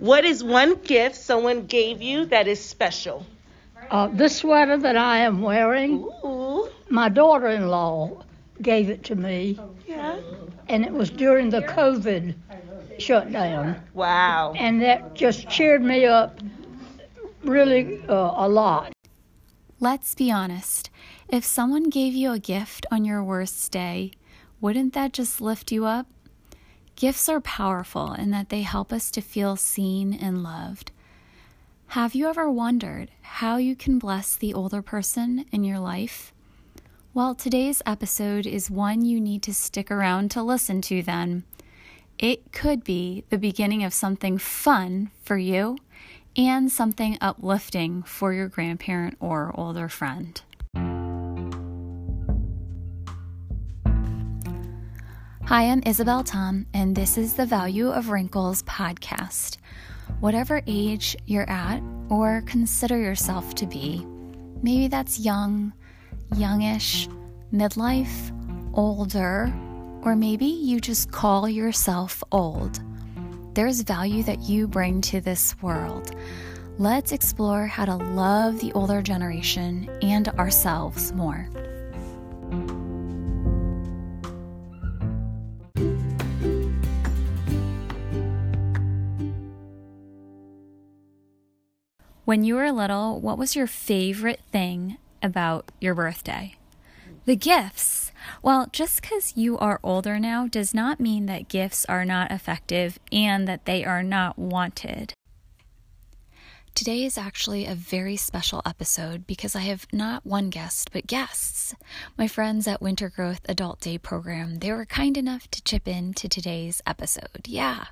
What is one gift someone gave you that is special? Uh, this sweater that I am wearing, Ooh. my daughter in law gave it to me, Yeah. and it was during the COVID shutdown. Wow. And that just cheered me up really uh, a lot. Let's be honest. If someone gave you a gift on your worst day, wouldn't that just lift you up? Gifts are powerful in that they help us to feel seen and loved. Have you ever wondered how you can bless the older person in your life? Well, today's episode is one you need to stick around to listen to then. It could be the beginning of something fun for you and something uplifting for your grandparent or older friend. Hi, I'm Isabel Tom, and this is the Value of Wrinkles podcast. Whatever age you're at or consider yourself to be, maybe that's young, youngish, midlife, older, or maybe you just call yourself old. There's value that you bring to this world. Let's explore how to love the older generation and ourselves more. When you were little, what was your favorite thing about your birthday? The gifts. Well, just because you are older now does not mean that gifts are not effective and that they are not wanted. Today is actually a very special episode because I have not one guest, but guests. My friends at WinterGrowth Adult Day program, they were kind enough to chip in to today's episode. Yeah.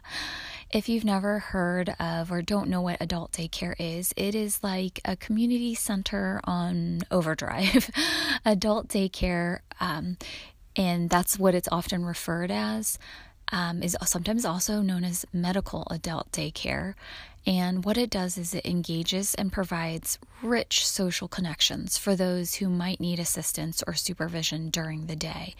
If you've never heard of or don't know what adult daycare is, it is like a community center on overdrive. adult daycare, um, and that's what it's often referred as, um, is sometimes also known as medical adult daycare. And what it does is it engages and provides rich social connections for those who might need assistance or supervision during the day.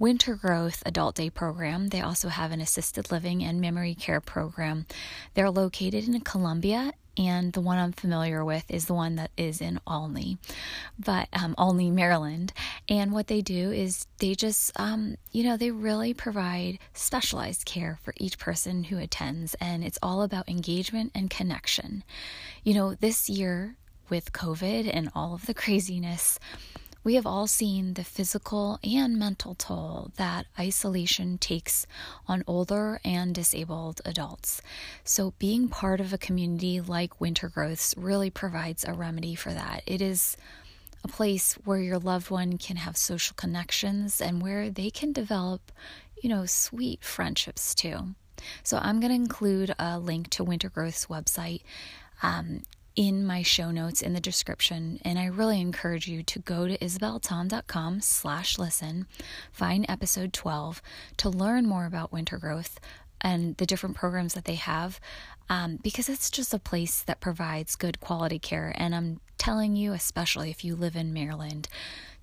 WinterGrowth Adult Day program, they also have an assisted living and memory care program. They're located in Columbia and the one I'm familiar with is the one that is in Olney, but um, Olney, Maryland. And what they do is they just, um, you know, they really provide specialized care for each person who attends, and it's all about engagement and connection. You know, this year with COVID and all of the craziness, we have all seen the physical and mental toll that isolation takes on older and disabled adults. So, being part of a community like WinterGrowths really provides a remedy for that. It is a place where your loved one can have social connections and where they can develop, you know, sweet friendships too. So, I'm going to include a link to WinterGrowth's website. Um, in my show notes in the description and i really encourage you to go to isabeltom.com slash listen find episode 12 to learn more about winter growth and the different programs that they have um, because it's just a place that provides good quality care and i'm telling you especially if you live in maryland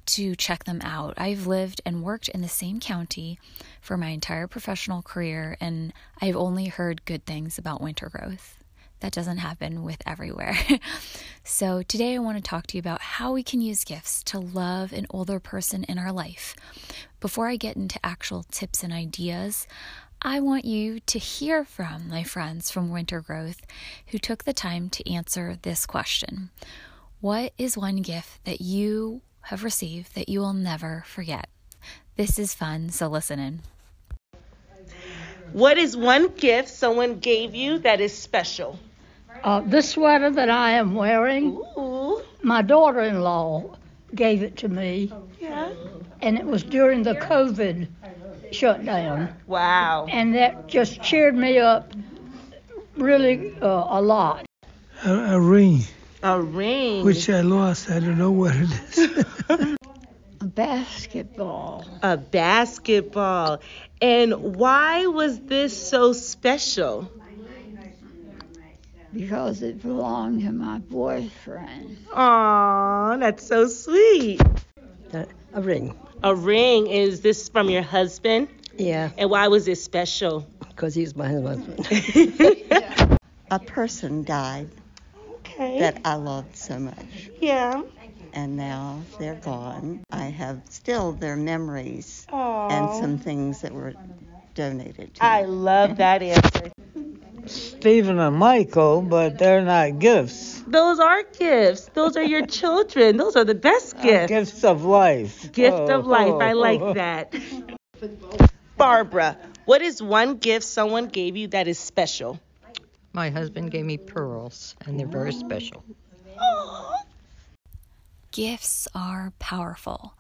to check them out. I've lived and worked in the same county for my entire professional career, and I've only heard good things about winter growth that doesn't happen with everywhere. so, today I want to talk to you about how we can use gifts to love an older person in our life. Before I get into actual tips and ideas, I want you to hear from my friends from WinterGrowth who took the time to answer this question What is one gift that you have received that you will never forget? This is fun, so listen in. What is one gift someone gave you that is special? Uh, this sweater that I am wearing, Ooh. my daughter in law gave it to me, Yeah. and it was during the COVID shutdown. Wow. And that just cheered me up really uh, a lot. a, a ring, A ring. which I lost. I don't know what it is. A basketball. a basketball. And why was this so special? Because it belonged to my boyfriend. Aw, that's so sweet. Uh, a ring. A ring. Is this from your husband? Yeah, And why was it special? because he's my husband. a person died Okay. that I loved so much, yeah. and now they're gone. I have still their memories Aww. and some things that were donated to I me. love that answer. Stephen and Michael, but they're not gifts. Those are gifts. Those are your children. Those are the best Uh, gifts. Gifts of life. Gift Oh, of life. I oh, like oh. that. Barbara, what is one gift someone gave you that is special? My husband gave me pearls, and they're very special. Gifts are powerful.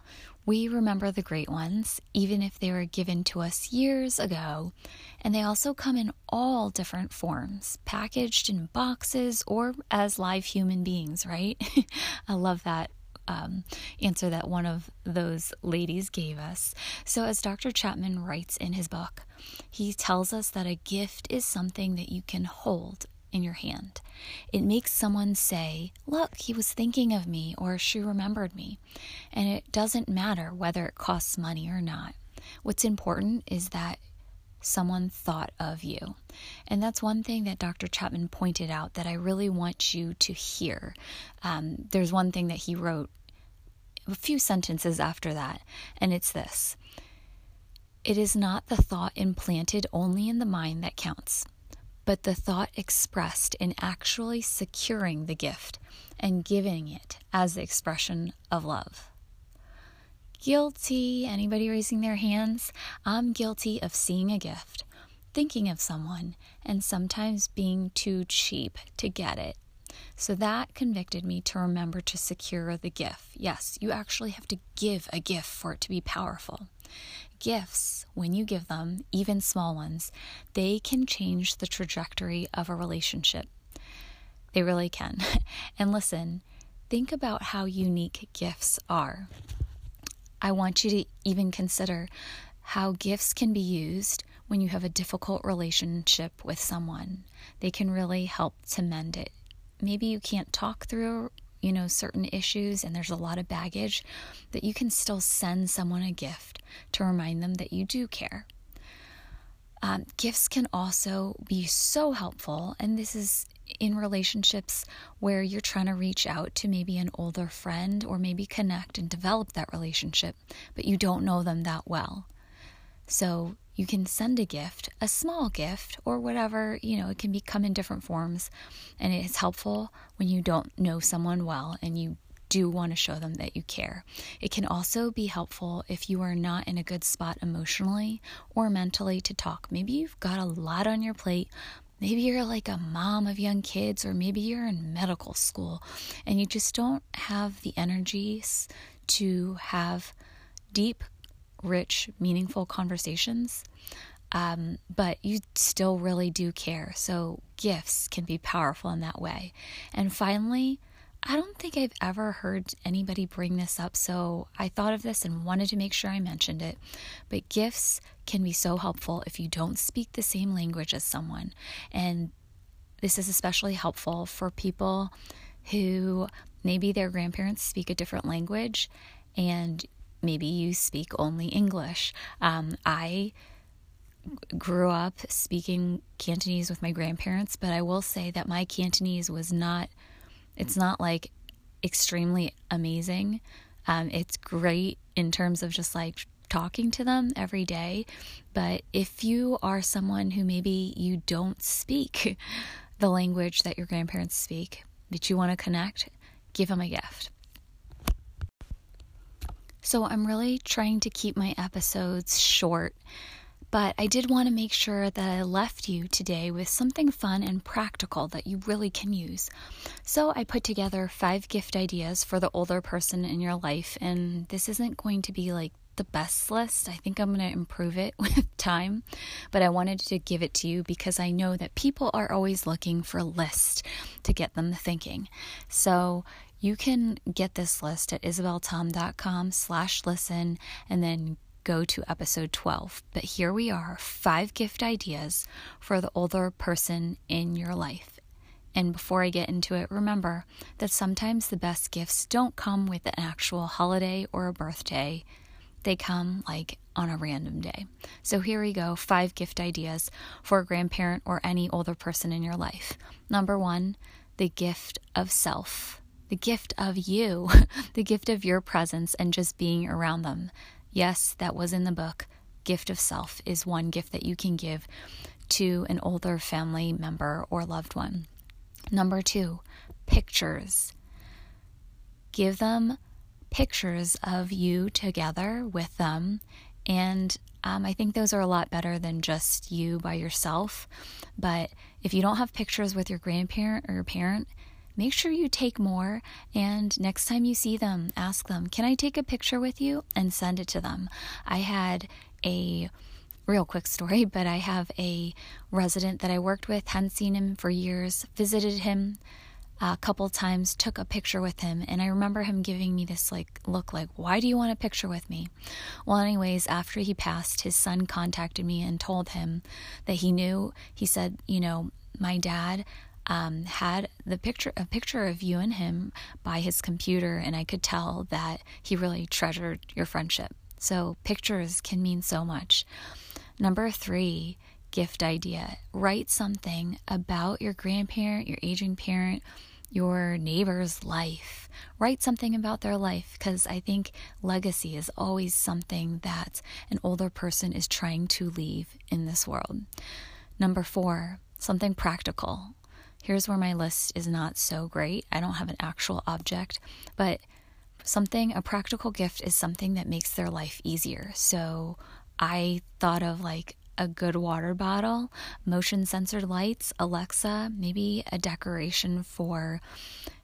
We remember the great ones, even if they were given to us years ago, and they also come in all different forms, packaged in boxes or as live human beings, right? I love that um, answer that one of those ladies gave us. So, as Dr. Chapman writes in his book, he tells us that a gift is something that you can hold in your hand. It makes someone say, Look, he was thinking of me, or she remembered me. And it doesn't matter whether it costs money or not. What's important is that someone thought of you. And that's one thing that Dr. Chapman pointed out that I really want you to hear. Um, there's one thing that he wrote a few sentences after that, and it's this It is not the thought implanted only in the mind that counts, but the thought expressed in actually securing the gift and giving it as the expression of love. Guilty. Anybody raising their hands? I'm guilty of seeing a gift, thinking of someone, and sometimes being too cheap to get it. So that convicted me to remember to secure the gift. Yes, you actually have to give a gift for it to be powerful. Gifts, when you give them, even small ones, they can change the trajectory of a relationship. They really can. And listen, think about how unique gifts are. I want you to even consider how gifts can be used when you have a difficult relationship with someone. They can really help to mend it. Maybe you can't talk through, you know, certain issues and there's a lot of baggage, that you can still send someone a gift to remind them that you do care. Um, gifts can also be so helpful, and this is in relationships where you're trying to reach out to maybe an older friend or maybe connect and develop that relationship, but you don't know them that well. So you can send a gift, a small gift, or whatever, you know, it can be come in different forms. And it is helpful when you don't know someone well and you do want to show them that you care. It can also be helpful if you are not in a good spot emotionally or mentally to talk. Maybe you've got a lot on your plate. Maybe you're like a mom of young kids, or maybe you're in medical school and you just don't have the energies to have deep, rich, meaningful conversations. Um, but you still really do care. So, gifts can be powerful in that way. And finally, I don't think I've ever heard anybody bring this up, so I thought of this and wanted to make sure I mentioned it. But gifts can be so helpful if you don't speak the same language as someone. And this is especially helpful for people who maybe their grandparents speak a different language and maybe you speak only English. Um, I grew up speaking Cantonese with my grandparents, but I will say that my Cantonese was not, it's not like extremely amazing. Um, it's great in terms of just like talking to them every day. But if you are someone who maybe you don't speak the language that your grandparents speak, but you want to connect, give them a gift. So I'm really trying to keep my episodes short, but I did want to make sure that I left you today with something fun and practical that you really can use. So I put together five gift ideas for the older person in your life, and this isn't going to be like the best list. I think I'm going to improve it with time, but I wanted to give it to you because I know that people are always looking for lists to get them thinking. So you can get this list at isabeltom.com slash listen and then go to episode 12. But here we are, five gift ideas for the older person in your life. And before I get into it, remember that sometimes the best gifts don't come with an actual holiday or a birthday. They come like on a random day. So here we go five gift ideas for a grandparent or any older person in your life. Number one, the gift of self, the gift of you, the gift of your presence and just being around them. Yes, that was in the book. Gift of self is one gift that you can give to an older family member or loved one. Number two, pictures. Give them pictures of you together with them. And um, I think those are a lot better than just you by yourself. But if you don't have pictures with your grandparent or your parent, make sure you take more. And next time you see them, ask them, Can I take a picture with you? and send it to them. I had a real quick story, but I have a resident that I worked with, hadn't seen him for years, visited him a couple times, took a picture with him, and I remember him giving me this like look like, "Why do you want a picture with me?" Well, anyways, after he passed, his son contacted me and told him that he knew. He said, "You know, my dad um, had the picture a picture of you and him by his computer, and I could tell that he really treasured your friendship. So pictures can mean so much. Number three, gift idea: write something about your grandparent, your aging parent, your neighbor's life. Write something about their life because I think legacy is always something that an older person is trying to leave in this world. Number four, something practical. Here's where my list is not so great. I don't have an actual object, but something, a practical gift is something that makes their life easier. So I thought of like a good water bottle, motion censored lights, Alexa, maybe a decoration for,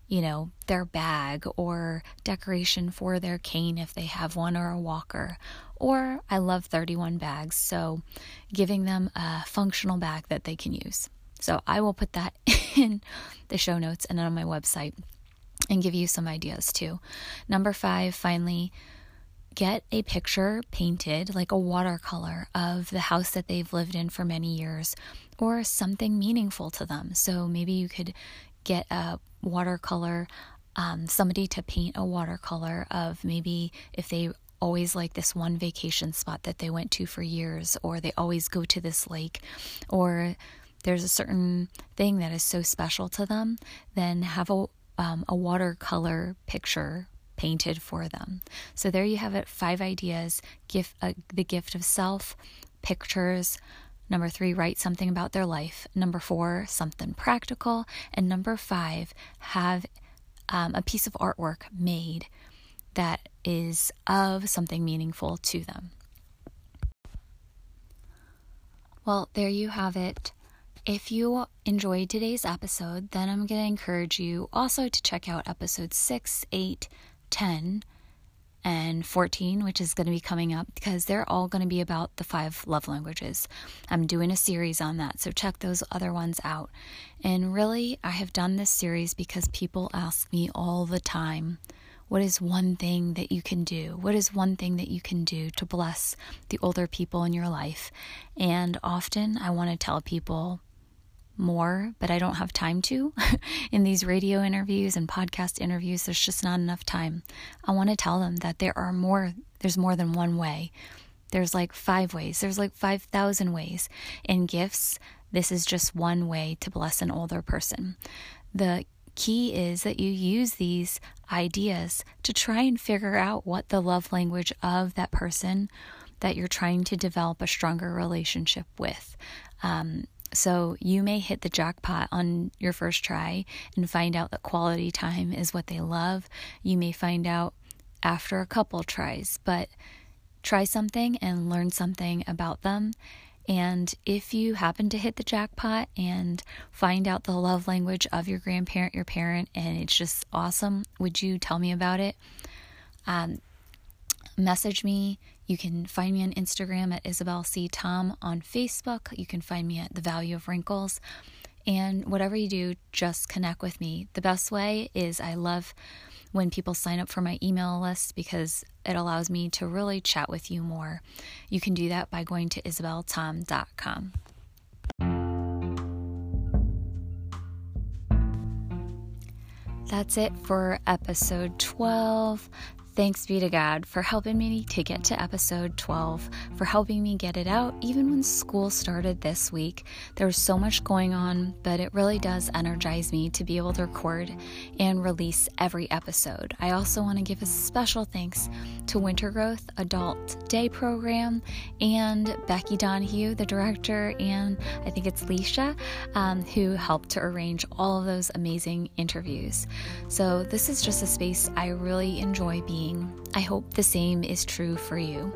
you know, their bag or decoration for their cane if they have one or a walker. Or I love 31 bags, so giving them a functional bag that they can use. So I will put that in the show notes and on my website and give you some ideas too. Number five, finally, get a picture painted, like a watercolor, of the house that they've lived in for many years or something meaningful to them. So maybe you could get a watercolor, um, somebody to paint a watercolor of maybe if they always like this one vacation spot that they went to for years, or they always go to this lake, or there's a certain thing that is so special to them, then have a um, a watercolor picture painted for them. So there you have it five ideas gift uh, the gift of self, pictures, Number three, write something about their life. Number four, something practical. And number five, have um, a piece of artwork made that is of something meaningful to them. Well, there you have it. If you enjoyed today's episode, then I'm going to encourage you also to check out episodes 6, 8, 10, and 14, which is going to be coming up because they're all going to be about the five love languages. I'm doing a series on that, so check those other ones out. And really, I have done this series because people ask me all the time what is one thing that you can do? What is one thing that you can do to bless the older people in your life? And often I want to tell people more, but I don't have time to. in these radio interviews and podcast interviews, there's just not enough time. I want to tell them that there are more, there's more than one way. There's like five ways, there's like 5,000 ways. In gifts, this is just one way to bless an older person. The key is that you use these ideas to try and figure out what the love language of that person that you're trying to develop a stronger relationship with. Um, so you may hit the jackpot on your first try and find out that quality time is what they love. You may find out after a couple tries, but try something and learn something about them. And if you happen to hit the jackpot and find out the love language of your grandparent, your parent, and it's just awesome, would you tell me about it? Um, message me. You can find me on Instagram at Isabel C. Tom on Facebook. You can find me at The Value of Wrinkles. And whatever you do, just connect with me. The best way is I love when people sign up for my email list because it allows me to really chat with you more. You can do that by going to isabeltom.com. That's it for episode 12. Thanks be to God for helping me to get to episode 12, for helping me get it out even when school started this week. There was so much going on, but it really does energize me to be able to record and release every episode. I also want to give a special thanks to WinterGrowth Adult Day Program and Becky Donahue, the director, and I think it's Leisha, um, who helped to arrange all of those amazing interviews. So, this is just a space I really enjoy being. I hope the same is true for you.